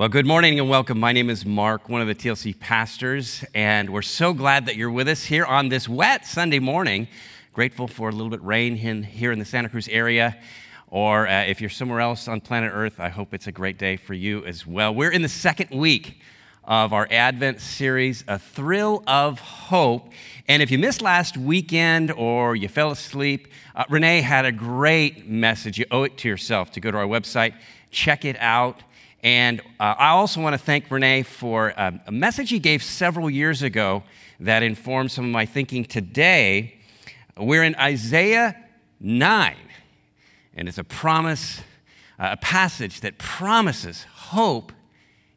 Well, good morning and welcome. My name is Mark, one of the TLC pastors, and we're so glad that you're with us here on this wet Sunday morning. Grateful for a little bit rain in, here in the Santa Cruz area, or uh, if you're somewhere else on planet Earth, I hope it's a great day for you as well. We're in the second week of our Advent series, A Thrill of Hope. And if you missed last weekend or you fell asleep, uh, Renee had a great message. You owe it to yourself to go to our website, check it out. And uh, I also want to thank Renee for uh, a message he gave several years ago that informed some of my thinking today. We're in Isaiah 9, and it's a promise, uh, a passage that promises hope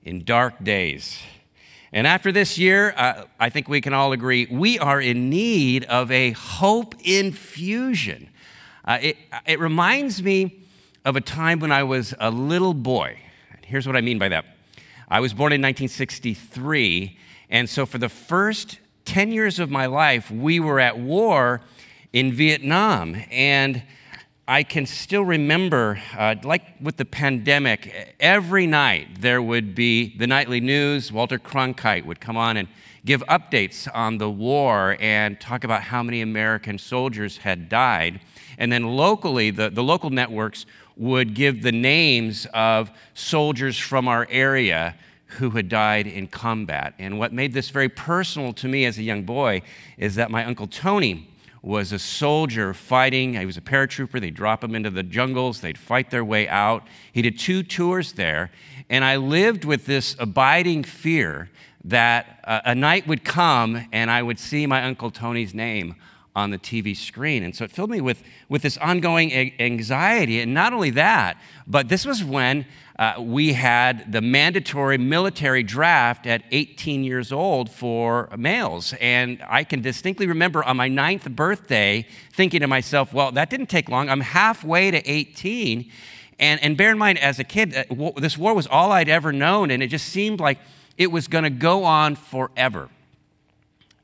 in dark days. And after this year, uh, I think we can all agree we are in need of a hope infusion. Uh, it, it reminds me of a time when I was a little boy. Here's what I mean by that. I was born in 1963, and so for the first 10 years of my life, we were at war in Vietnam. And I can still remember, uh, like with the pandemic, every night there would be the nightly news. Walter Cronkite would come on and give updates on the war and talk about how many American soldiers had died. And then locally, the, the local networks would give the names of soldiers from our area who had died in combat. And what made this very personal to me as a young boy is that my Uncle Tony was a soldier fighting. He was a paratrooper. They'd drop him into the jungles, they'd fight their way out. He did two tours there. And I lived with this abiding fear that uh, a night would come and I would see my Uncle Tony's name on the TV screen. And so it filled me with, with this ongoing anxiety. And not only that, but this was when uh, we had the mandatory military draft at 18 years old for males. And I can distinctly remember on my ninth birthday thinking to myself, well, that didn't take long. I'm halfway to 18. And, and bear in mind, as a kid, uh, this war was all I'd ever known, and it just seemed like it was going to go on forever.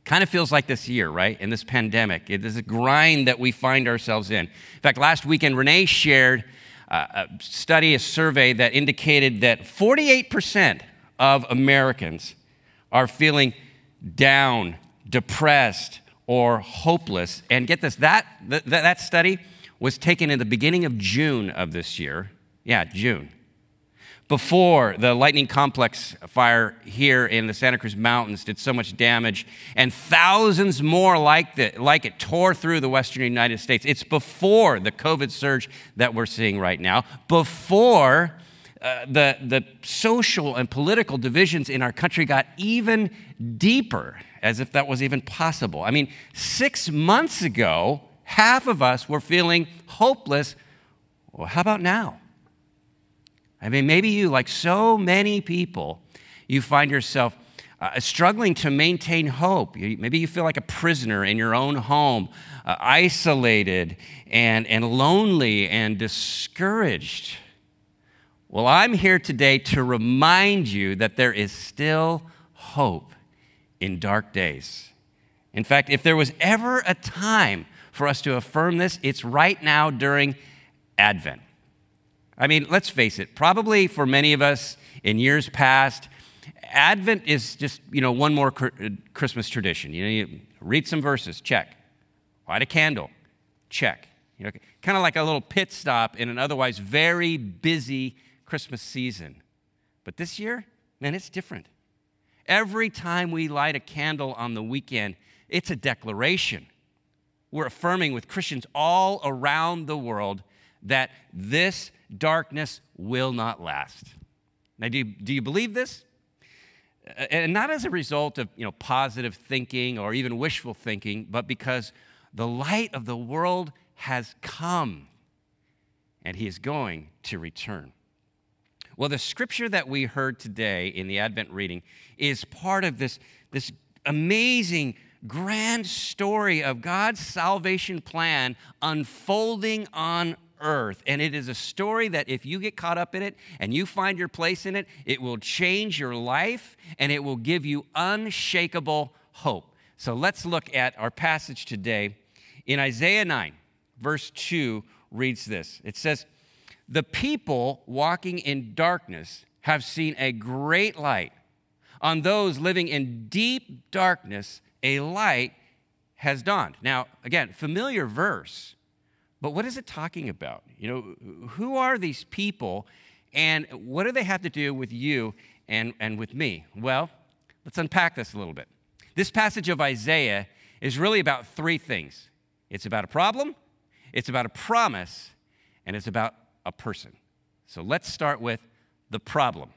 Kind of feels like this year, right? In this pandemic. It is a grind that we find ourselves in. In fact, last weekend, Renee shared uh, a study, a survey that indicated that 48% of Americans are feeling down, depressed, or hopeless. And get this that, that, that study was taken in the beginning of June of this year. Yeah, June before the lightning complex fire here in the Santa Cruz Mountains did so much damage, and thousands more like, the, like it tore through the western United States. It's before the COVID surge that we're seeing right now, before uh, the, the social and political divisions in our country got even deeper, as if that was even possible. I mean, six months ago, half of us were feeling hopeless. Well, how about now? I mean, maybe you, like so many people, you find yourself uh, struggling to maintain hope. You, maybe you feel like a prisoner in your own home, uh, isolated and, and lonely and discouraged. Well, I'm here today to remind you that there is still hope in dark days. In fact, if there was ever a time for us to affirm this, it's right now during Advent. I mean, let's face it, probably for many of us in years past, Advent is just, you know, one more Christmas tradition. You know, you read some verses, check. Light a candle, check. You know, kind of like a little pit stop in an otherwise very busy Christmas season. But this year, man, it's different. Every time we light a candle on the weekend, it's a declaration. We're affirming with Christians all around the world that this darkness will not last. Now, do you, do you believe this? And not as a result of you know, positive thinking or even wishful thinking, but because the light of the world has come and he is going to return. Well, the scripture that we heard today in the Advent reading is part of this, this amazing, grand story of God's salvation plan unfolding on earth. And it is a story that if you get caught up in it and you find your place in it, it will change your life and it will give you unshakable hope. So let's look at our passage today. In Isaiah 9, verse 2 reads this It says, The people walking in darkness have seen a great light. On those living in deep darkness, a light has dawned. Now, again, familiar verse, but what is it talking about? You know, who are these people and what do they have to do with you and, and with me? Well, let's unpack this a little bit. This passage of Isaiah is really about three things it's about a problem, it's about a promise, and it's about a person. So let's start with the problem.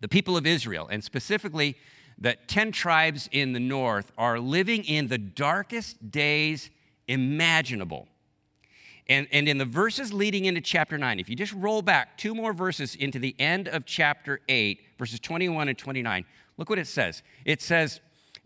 The people of Israel, and specifically the 10 tribes in the north, are living in the darkest days imaginable. And, and in the verses leading into chapter 9, if you just roll back two more verses into the end of chapter 8, verses 21 and 29, look what it says. It says,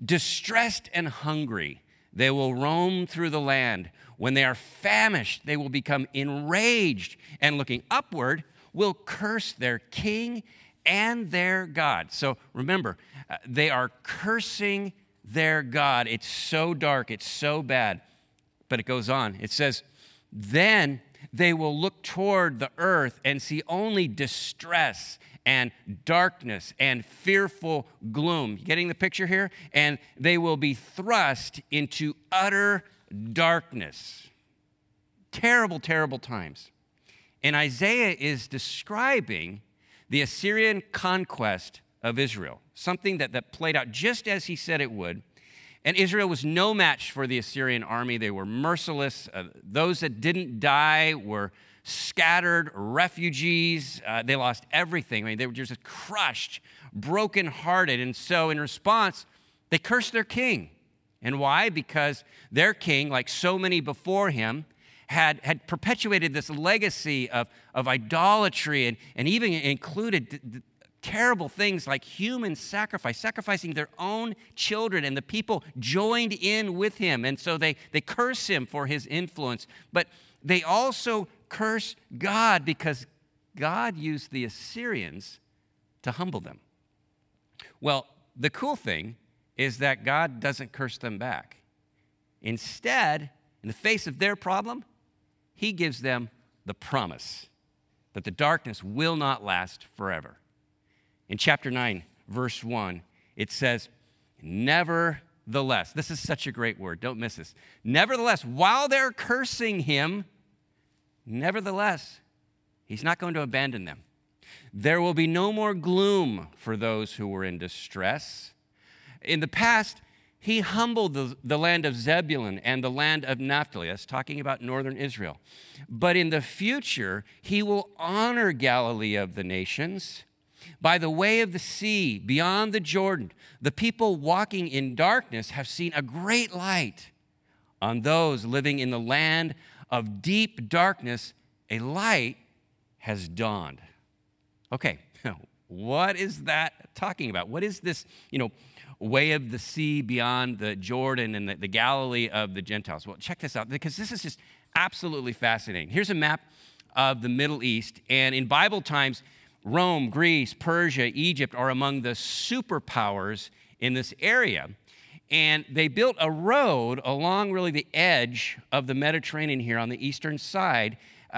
Distressed and hungry, they will roam through the land. When they are famished, they will become enraged, and looking upward, will curse their king and their God. So remember, uh, they are cursing their God. It's so dark, it's so bad. But it goes on. It says, then they will look toward the earth and see only distress and darkness and fearful gloom. Getting the picture here? And they will be thrust into utter darkness. Terrible, terrible times. And Isaiah is describing the Assyrian conquest of Israel, something that, that played out just as he said it would. And Israel was no match for the Assyrian army. They were merciless. Uh, those that didn't die were scattered refugees. Uh, they lost everything. I mean, they were just crushed, brokenhearted. And so, in response, they cursed their king. And why? Because their king, like so many before him, had, had perpetuated this legacy of, of idolatry and, and even included terrible things like human sacrifice, sacrificing their own children, and the people joined in with him. And so they, they curse him for his influence. But they also curse God because God used the Assyrians to humble them. Well, the cool thing is that God doesn't curse them back. Instead, in the face of their problem, he gives them the promise that the darkness will not last forever. In chapter 9, verse 1, it says, Nevertheless, this is such a great word, don't miss this. Nevertheless, while they're cursing him, nevertheless, he's not going to abandon them. There will be no more gloom for those who were in distress. In the past, he humbled the, the land of Zebulun and the land of Naphtali. That's talking about northern Israel. But in the future, he will honor Galilee of the nations. By the way of the sea, beyond the Jordan, the people walking in darkness have seen a great light. On those living in the land of deep darkness, a light has dawned. Okay, what is that talking about? What is this, you know, way of the sea beyond the Jordan and the, the Galilee of the Gentiles. Well, check this out because this is just absolutely fascinating. Here's a map of the Middle East, and in Bible times, Rome, Greece, Persia, Egypt are among the superpowers in this area. And they built a road along really the edge of the Mediterranean here on the eastern side,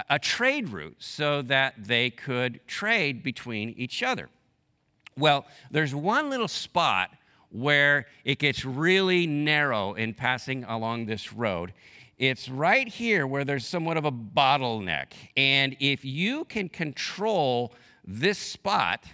a, trade route so that they could trade between each other. Well, there's one little spot where it gets really narrow in passing along this road. It's right here where there's somewhat of a bottleneck. And if you can control this spot,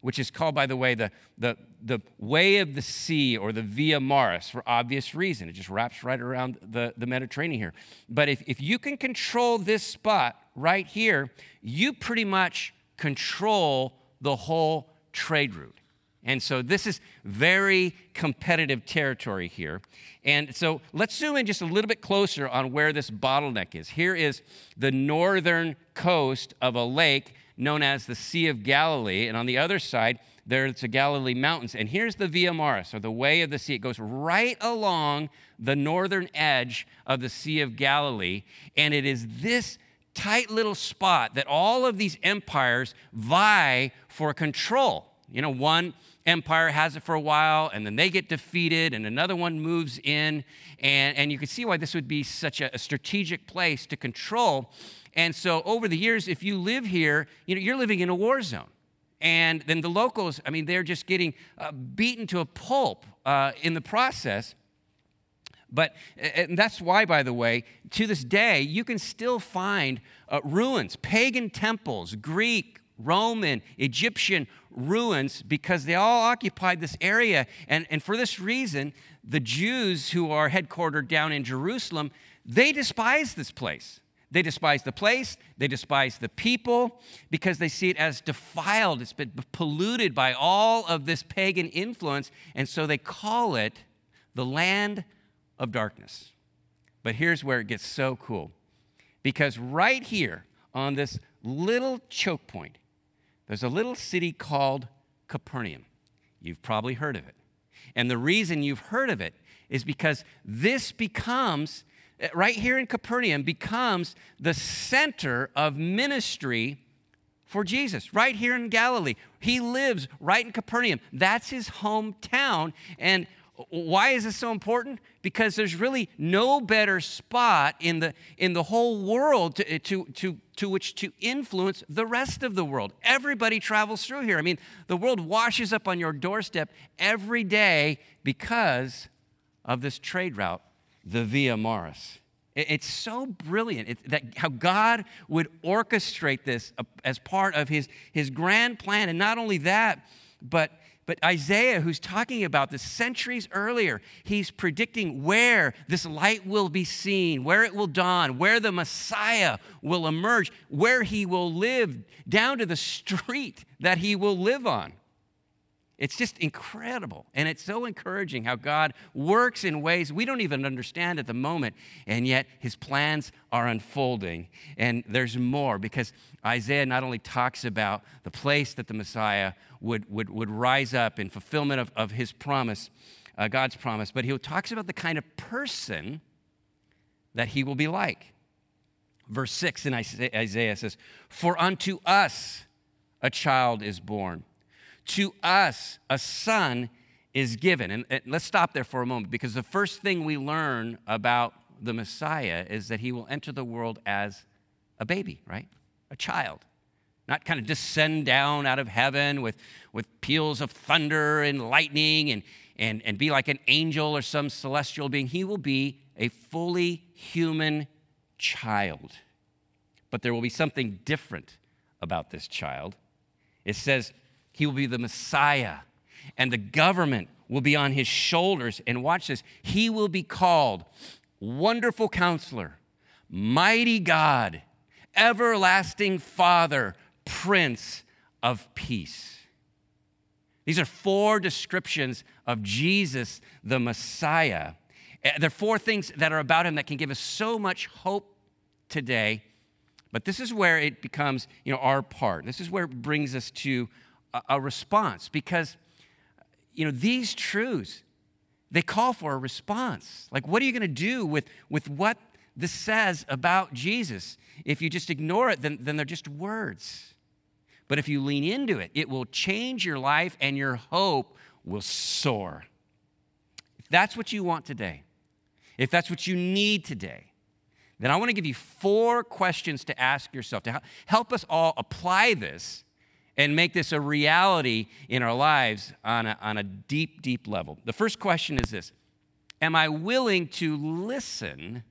which is called, by the way, the, the, the way of the sea or the Via Maris for obvious reason. It just wraps right around the, the Mediterranean here. But if, if you can control this spot right here, you pretty much control the whole trade route. And so this is very competitive territory here. And so let's zoom in just a little bit closer on where this bottleneck is. Here is the northern coast of a lake known as the Sea of Galilee. And on the other side, there's the Galilee Mountains. And here's the Via Maris, or the Way of the Sea. It goes right along the northern edge of the Sea of Galilee. And it is this tight little spot that all of these empires vie for control. You know, one empire has it for a while and then they get defeated and another one moves in. And, and you can see why this would be such a, a strategic place to control. And so over the years, if you live here, you know, you're living in a war zone. And then the locals, I mean, they're just getting uh, beaten to a pulp uh, in the process. But and that's why, by the way, to this day, you can still find uh, ruins, pagan temples, Greek, Roman, Egyptian ruins, because they all occupied this area. And, and for this reason, the Jews who are headquartered down in Jerusalem, they despise this place. They despise the place, they despise the people because they see it as defiled. It's been polluted by all of this pagan influence, and so they call it the land of darkness. But here's where it gets so cool because right here on this little choke point, there's a little city called Capernaum. You've probably heard of it. And the reason you've heard of it is because this becomes, Uh, right here in Capernaum, becomes the center of ministry for Jesus, right here in Galilee. He lives right in Capernaum. That's his hometown. And why is this so important? Because there's really no better spot in the, in the whole world to, uh, to, to, to which to influence the rest of the world. Everybody travels through here. I mean, the world washes up on your doorstep every day because of this trade route, the Via Maris. It's so brilliant it, that how God would orchestrate this uh, as part of his, his grand plan. And not only that, but but Isaiah, who's talking about this centuries earlier, he's predicting where this light will be seen, where it will dawn, where the Messiah will emerge, where he will live, down to the street that he will live on. It's just incredible. And it's so encouraging how God works in ways we don't even understand at the moment, and yet his plans are unfolding. And there's more because Isaiah not only talks about the place that the Messiah would, would, would rise up in fulfillment of, of his promise, uh, God's promise, but he talks about the kind of person that he will be like. Verse 6 in Isaiah says, For unto us a child is born to us a son is given. And, and, let's stop there for a moment because the first thing we learn about the Messiah is that he will enter the world as a baby, right? A child. Not kind of descend down out of heaven with, with peals of thunder and lightning and, and, and be like an angel or some celestial being. He will be a fully human child. But there will be something different about this child. It says, he will be the Messiah, and the government will be on his shoulders. And watch this he will be called Wonderful Counselor, Mighty God, Everlasting Father, Prince of Peace. These are four descriptions of Jesus, the Messiah. Eh, there are four things that are about him that can give us so much hope today. But this is where it becomes, you know, our part. This is where it brings us to a response because, you know, these truths, they call for a response. Like, what are you going to do with, with what this says about Jesus? If you just ignore it, then, then they're just words. But if you lean into it, it will change your life and your hope will soar. If that's what you want today, if that's what you need today, then I want to give you four questions to ask yourself to help us all apply this and make this a reality in our lives on a, on a deep, deep level. The first question is this Am I willing to listen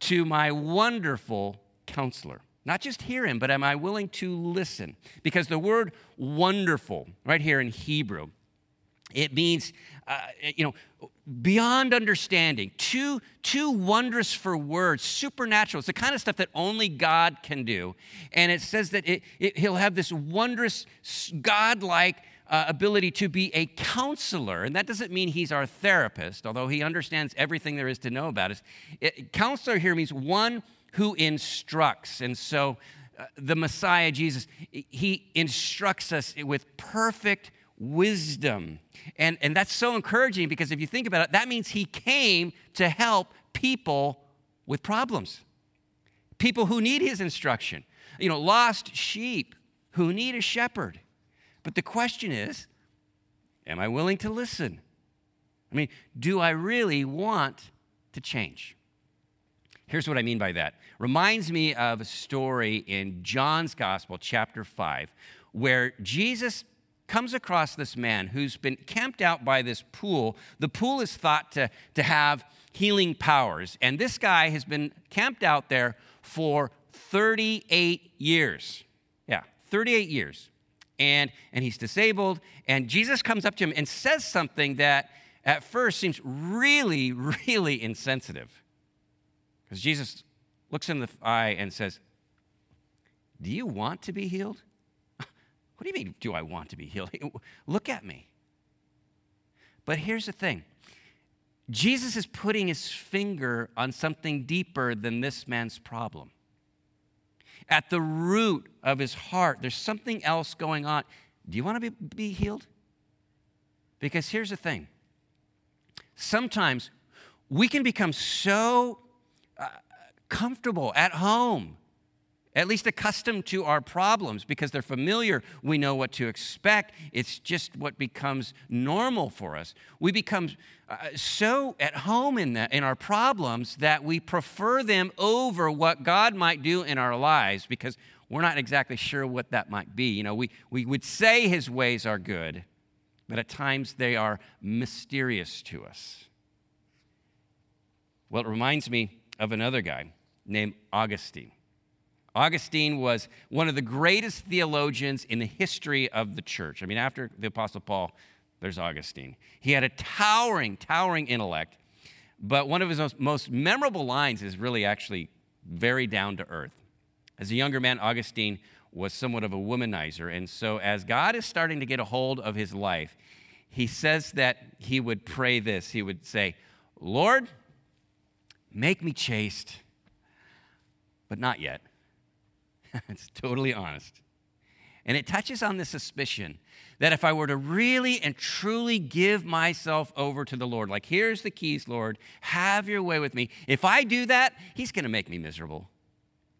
to my wonderful counselor? Not just hear him, but am I willing to listen? Because the word wonderful, right here in Hebrew, it means, uh, you know, beyond understanding, too, too wondrous for words, supernatural. It's the kind of stuff that only God can do. And it says that it, it, he'll have this wondrous, God-like uh, ability to be a counselor. And that doesn't mean he's our therapist, although he understands everything there is to know about us. It, counselor here means one who instructs. And so uh, the Messiah, Jesus, he instructs us with perfect wisdom. And, and that's so encouraging because if you think about it, that means he came to help people with problems, people who need his instruction, you know, lost sheep who need a shepherd. But the question is, am I willing to listen? I mean, do I really want to change? Here's what I mean by that. Reminds me of a story in John's Gospel, chapter 5, where Jesus comes across this man who's been camped out by this pool. The pool is thought to, to have healing powers, and this guy has been camped out there for 38 years. Yeah, 38 years. And, and he's disabled, and Jesus comes up to him and says something that at first seems really, really insensitive. Because Jesus looks in the eye and says, Do you want to be healed? What do you mean, do I want to be healed? Look at me. But here's the thing Jesus is putting his finger on something deeper than this man's problem. At the root of his heart, there's something else going on. Do you want to be, be healed? Because here's the thing sometimes we can become so uh, comfortable at home at least accustomed to our problems because they're familiar. We know what to expect. It's just what becomes normal for us. We become uh, so at home in, that, in our problems that we prefer them over what God might do in our lives because we're not exactly sure what that might be. You know, we, we would say His ways are good, but at times they are mysterious to us. Well, it reminds me of another guy named Augustine. Augustine was one of the greatest theologians in the history of the church. I mean, after the Apostle Paul, there's Augustine. He had a towering, towering intellect, but one of his most, most memorable lines is really actually very down to earth. As a younger man, Augustine was somewhat of a womanizer, and so as God is starting to get a hold of his life, he says that he would pray this. He would say, Lord, make me chaste, but not yet. it's totally honest. And it touches on the suspicion that if I were to really and truly give myself over to the Lord, like, here's the keys, Lord, have your way with me. If I do that, He's going to make me miserable.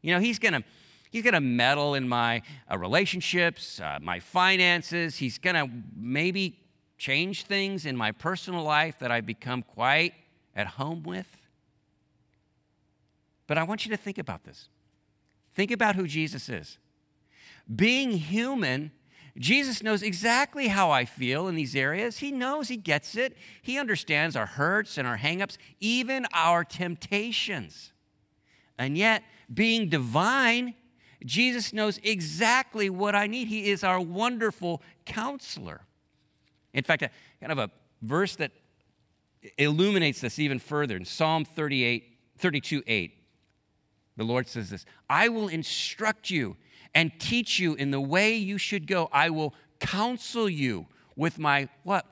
You know, He's going to. He's going to meddle in my uh, relationships, uh, my finances. He's going to maybe change things in my personal life that I've become quite at home with. But I want you to think about this. Think about who Jesus is. Being human, Jesus knows exactly how I feel in these areas. He knows, he gets it. He understands our hurts and our hangups, even our temptations. And yet, being divine, Jesus knows exactly what I need. He is our wonderful counselor. In fact, a, kind of a verse that illuminates this even further in Psalm 38, 32 8. The Lord says this I will instruct you and teach you in the way you should go. I will counsel you with my what?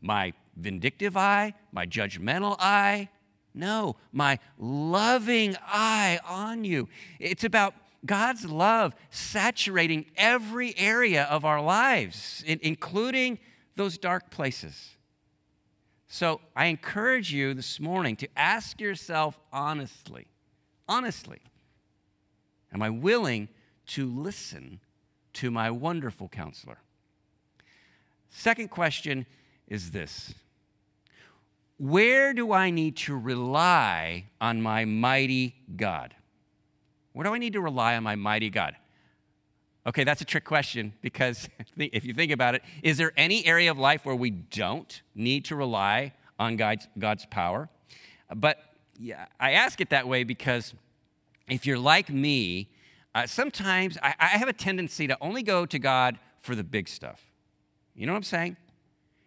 My vindictive eye, my judgmental eye. No, my loving eye on you. It's about God's love saturating every area of our lives, including those dark places. So I encourage you this morning to ask yourself honestly, honestly, Am I willing to listen to my wonderful counselor? Second question is this Where do I need to rely on my mighty God? Where do I need to rely on my mighty God? Okay, that's a trick question because if you think about it, is there any area of life where we don't need to rely on God's, God's power? But yeah, I ask it that way because if you're like me, uh, sometimes I, I have a tendency to only go to God for the big stuff. You know what I'm saying?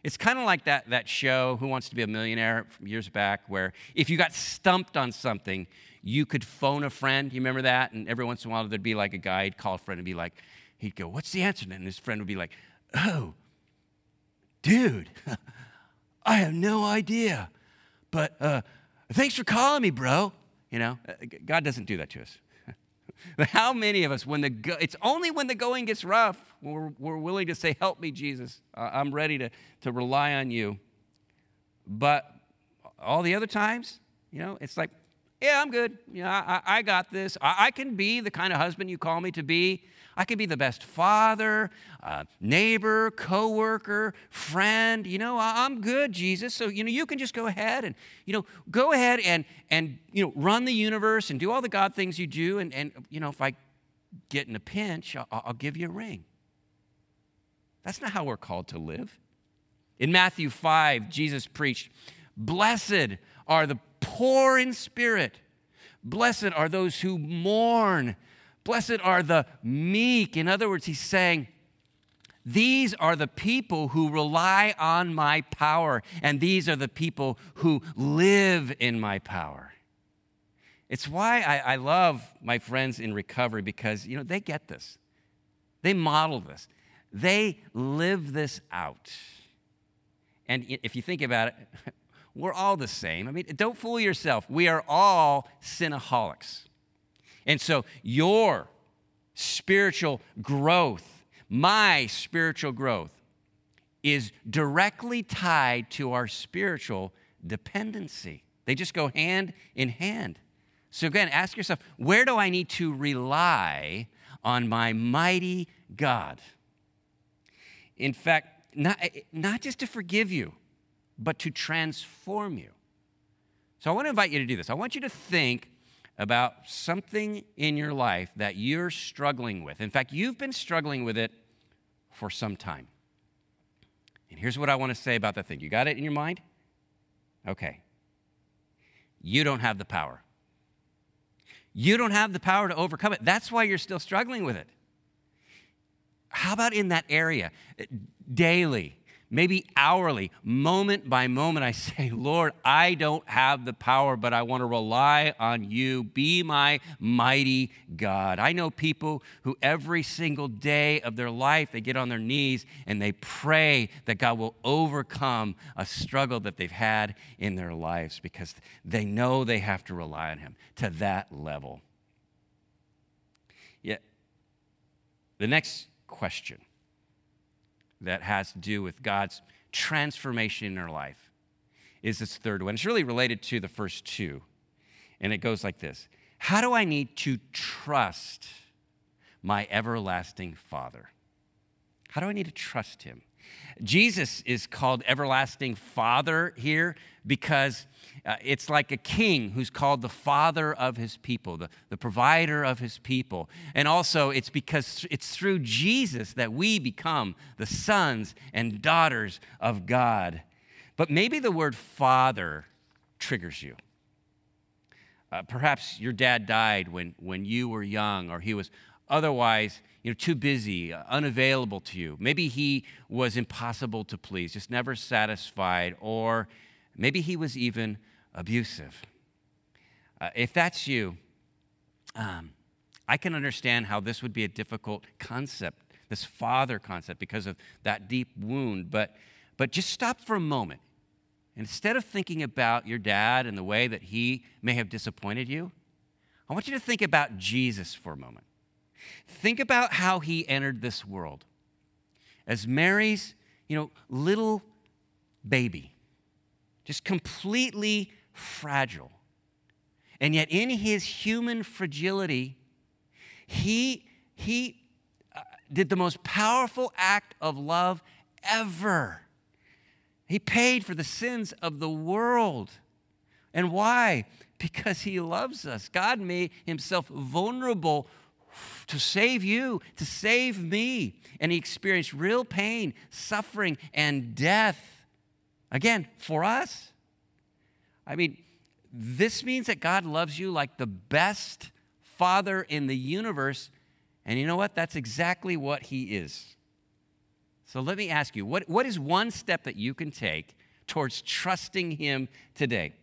It's kind of like that, that show, Who Wants to Be a Millionaire, from years back, where if you got stumped on something, you could phone a friend. You remember that? And every once in a while, there'd be like a guy, he'd call a friend and be like, he'd go, What's the answer? And his friend would be like, Oh, dude, I have no idea. But uh, thanks for calling me, bro. You know, uh, God doesn't do that to us. but how many of us, when the go- it's only when the going gets rough, we're, we're willing to say, Help me, Jesus. I'm ready to, to rely on you. But all the other times, you know, it's like, yeah, I'm good. You know, I, I got this. I, I, can be the kind of husband you call me to be. I can be the best father, uh, neighbor, coworker, friend. You know, I'm good, Jesus. So you know, you can just go ahead and you know, go ahead and and you know, run the universe and do all the God things you do. And and you know, if I get in a pinch, I'll, I'll give you a ring. That's not how we're called to live. In Matthew 5, Jesus preached, Blessed are the poor in spirit, blessed are those who mourn, blessed are the meek. In other words, he's saying, these are the people who rely on my power, and these are the people who live in my power. It's why I, I, love my friends in recovery because, you know, they get this. They model this. They live this out. And if you think about it, we're all the same. I mean, don't fool yourself. We are all sinaholics. And so your spiritual growth my spiritual growth is directly tied to our spiritual dependency. They just go hand in hand. So, again, ask yourself where do I need to rely on my mighty God? In fact, not, eh, eh, not just to forgive you, but to transform you. So, I want to invite you to do this. I want you to think about something in your life that you're struggling with. In fact, you've been struggling with it for some time. And here's what I want to say about that thing. You got it in your mind? Okay. You don't have the power. You don't have the power to overcome it. That's why you're still struggling with it. How about in that area? Daily, maybe hourly, moment by moment, I say, Lord, I don't have the power, but I want to rely on you. Be my mighty God. I know people who every single day of their life, they get on their knees and they pray that God will overcome a struggle that they've had in their lives because they know they have to rely on Him to that level. Yet, the next question that has to do with God's transformation in our life is this third one. It's really related to the first two. And it goes like this How do I need to trust my everlasting Father? How do I need to trust him? Jesus is called everlasting Father here because uh, it's like a king who's called the father of his people, the, the provider of his people. And also, it's because it's through Jesus that we become the sons and daughters of God. But maybe the word father triggers you. Uh, perhaps your dad died when, when you were young, or he was otherwise you know, too busy, uh, unavailable to you. Maybe he was impossible to please, just never satisfied, or maybe he was even abusive. Uh, if that's you, um, I can understand how this would be a difficult concept, this father concept, because of that deep wound. But, but just stop for a moment. Instead of thinking about your dad and the way that he may have disappointed you, I want you to think about Jesus for a moment. Think about how he entered this world as Mary's, you know, little baby, just completely fragile. And yet, in his human fragility, he, he uh, did the most powerful act of love ever. He paid for the sins of the world. And why? Because he loves us. God made himself vulnerable to save you, to save me. And he experienced real pain, suffering, and death. Again, for us. I mean, this means that God loves you like the best father in the universe. And you know what? That's exactly what he is. So let me ask you what, what is one step that you can take towards trusting him today?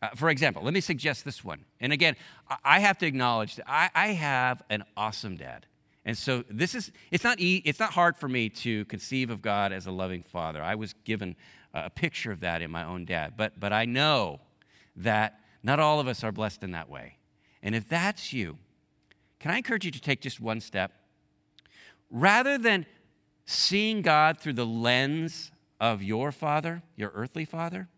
Uh, for example, let me suggest this one. And again, I have to acknowledge that I, I have an awesome dad. And so this is, it's not, e- it's not hard for me to conceive of God as a loving father. I was given a picture of that in my own dad. But, but I know that not all of us are blessed in that way. And if that's you, can I encourage you to take just one step? Rather than seeing God through the lens of your father, your earthly father,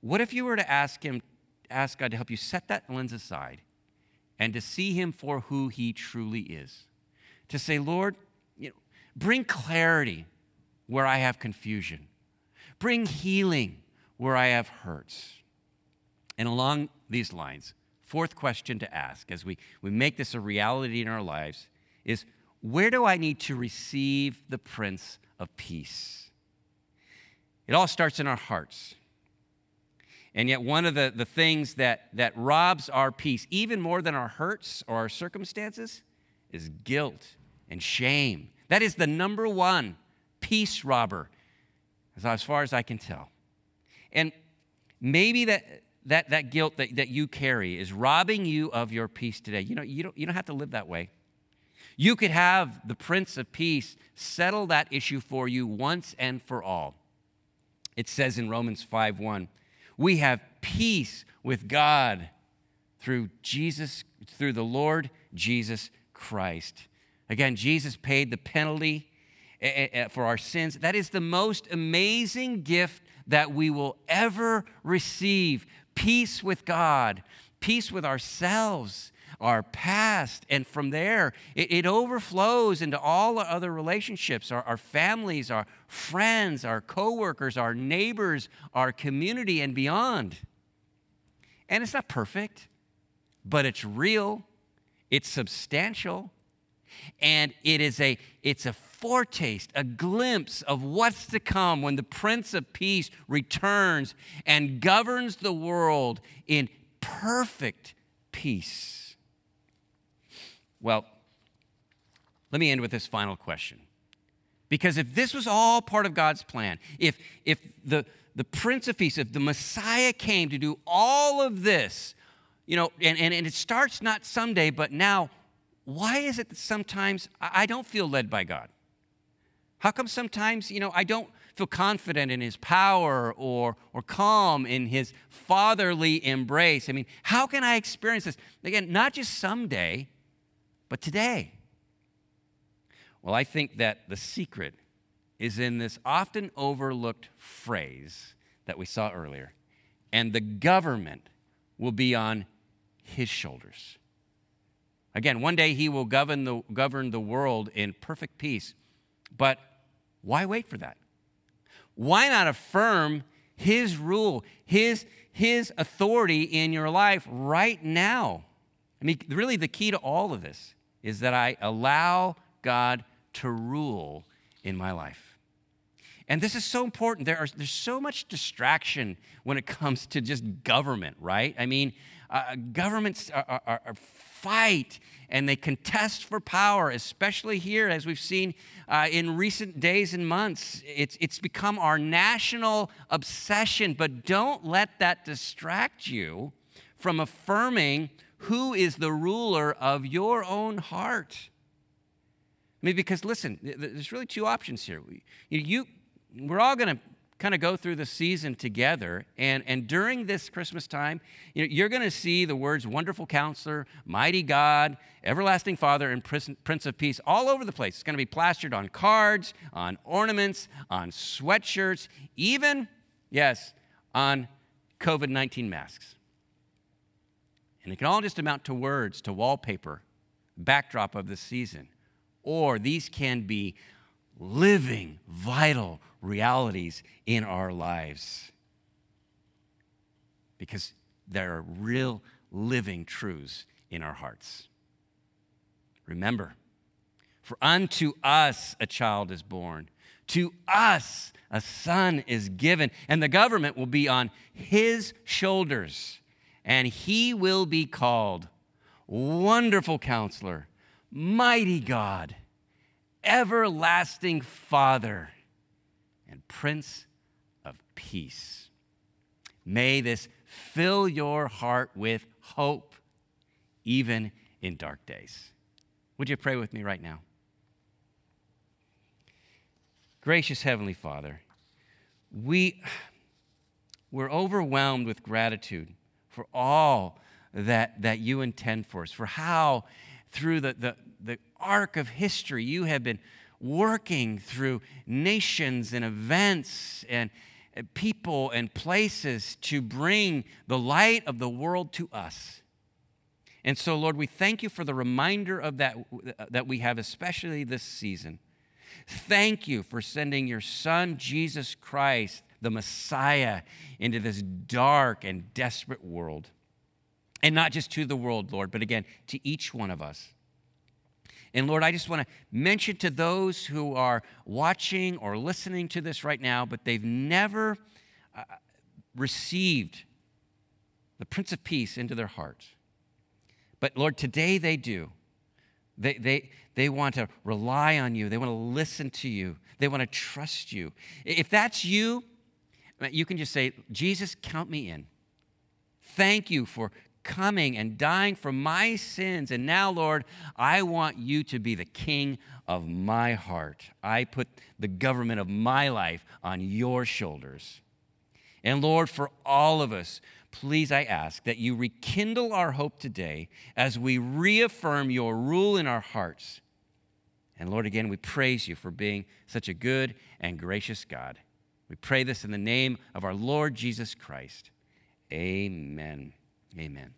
what if you were to ask him, ask God to help you set that lens aside and to see him for who he truly is? To say, Lord, you know, bring clarity where I have confusion. Bring healing where I have hurts. And along these lines, fourth question to ask as we, we make this a reality in our lives is where do I need to receive the Prince of Peace? It all starts in our hearts. And yet, one of the, the things that, that robs our peace, even more than our hurts or our circumstances, is guilt and shame. That is the number one peace robber, as far as I can tell. And maybe that, that, that guilt that, that you carry is robbing you of your peace today. You know, you don't, you don't have to live that way. You could have the Prince of Peace settle that issue for you once and for all. It says in Romans 5 1, we have peace with God through Jesus, through the Lord Jesus Christ. Again, Jesus paid the penalty eh, eh, eh, for our sins. That is the most amazing gift that we will ever receive peace with God, peace with ourselves, our past. And from there, it, it overflows into all our other relationships our, our families, our friends, our coworkers, our neighbors, our community, and beyond. And it's not perfect, but it's real, it's substantial, and it is a it's a foretaste, a glimpse of what's to come when the Prince of Peace returns and governs the world in perfect peace. Well, let me end with this final question. Because if this was all part of God's plan, if, if the, the Prince of Peace, if the Messiah came to do all of this, you know, and, and, and it starts not someday, but now, why is it that sometimes I don't feel led by God? How come sometimes, you know, I don't feel confident in his power or, or calm in his fatherly embrace? I mean, how can I experience this? Again, not just someday, but today. Well, I think that the secret is in this often overlooked phrase that we saw earlier. And the government will be on his shoulders. Again, one day he will govern the, govern the world in perfect peace. But why wait for that? Why not affirm his rule, his, his authority in your life right now? I mean, really, the key to all of this is that I allow God to rule in my life. And this is so important. There are, there's so much distraction when it comes to just government, right? I mean, uh, governments are, are, are, fight and they contest for power, especially here, as we've seen uh, in recent days and months. It's, it's become our national obsession, but don't let that distract you from affirming who is the ruler of your own heart. I mean, because listen, there's really two options here. You, you we're all going to kind of go through the season together. And, and during this Christmas time, you know, you're going to see the words wonderful counselor, mighty God, everlasting Father, and Prince of Peace all over the place. It's going to be plastered on cards, on ornaments, on sweatshirts, even, yes, on COVID 19 masks. And it can all just amount to words, to wallpaper, backdrop of the season. Or these can be living, vital realities in our lives. Because there are real, living truths in our hearts. Remember, for unto us a child is born, to us a son is given, and the government will be on his shoulders, and he will be called Wonderful Counselor, Mighty God everlasting Father and Prince of Peace. May this fill your heart with hope, even in dark days. Would you pray with me right now? Gracious Heavenly Father, we, we're overwhelmed with gratitude for all that, that you intend for us, for how through the, the, the arc of history, you have been working through nations and events and people and places to bring the light of the world to us. And so, Lord, we thank you for the reminder of that that we have, especially this season. Thank you for sending your Son, Jesus Christ, the Messiah, into this dark and desperate world. And not just to the world, Lord, but again, to each one of us. And Lord, I just want to mention to those who are watching or listening to this right now, but they've never uh, received the Prince of Peace into their hearts. But Lord, today they do. They, they, they want to rely on you. They want to listen to you. They want to trust you. If that's you, you can just say, Jesus, count me in. Thank you for coming and dying for my sins. And now, Lord, I want you to be the king of my heart. I put the government of my life on your shoulders. And Lord, for all of us, please I ask that you rekindle our hope today as we reaffirm your rule in our hearts. And Lord, again, we praise you for being such a good and gracious God. We pray this in the name of our Lord Jesus Christ. Amen. Amen.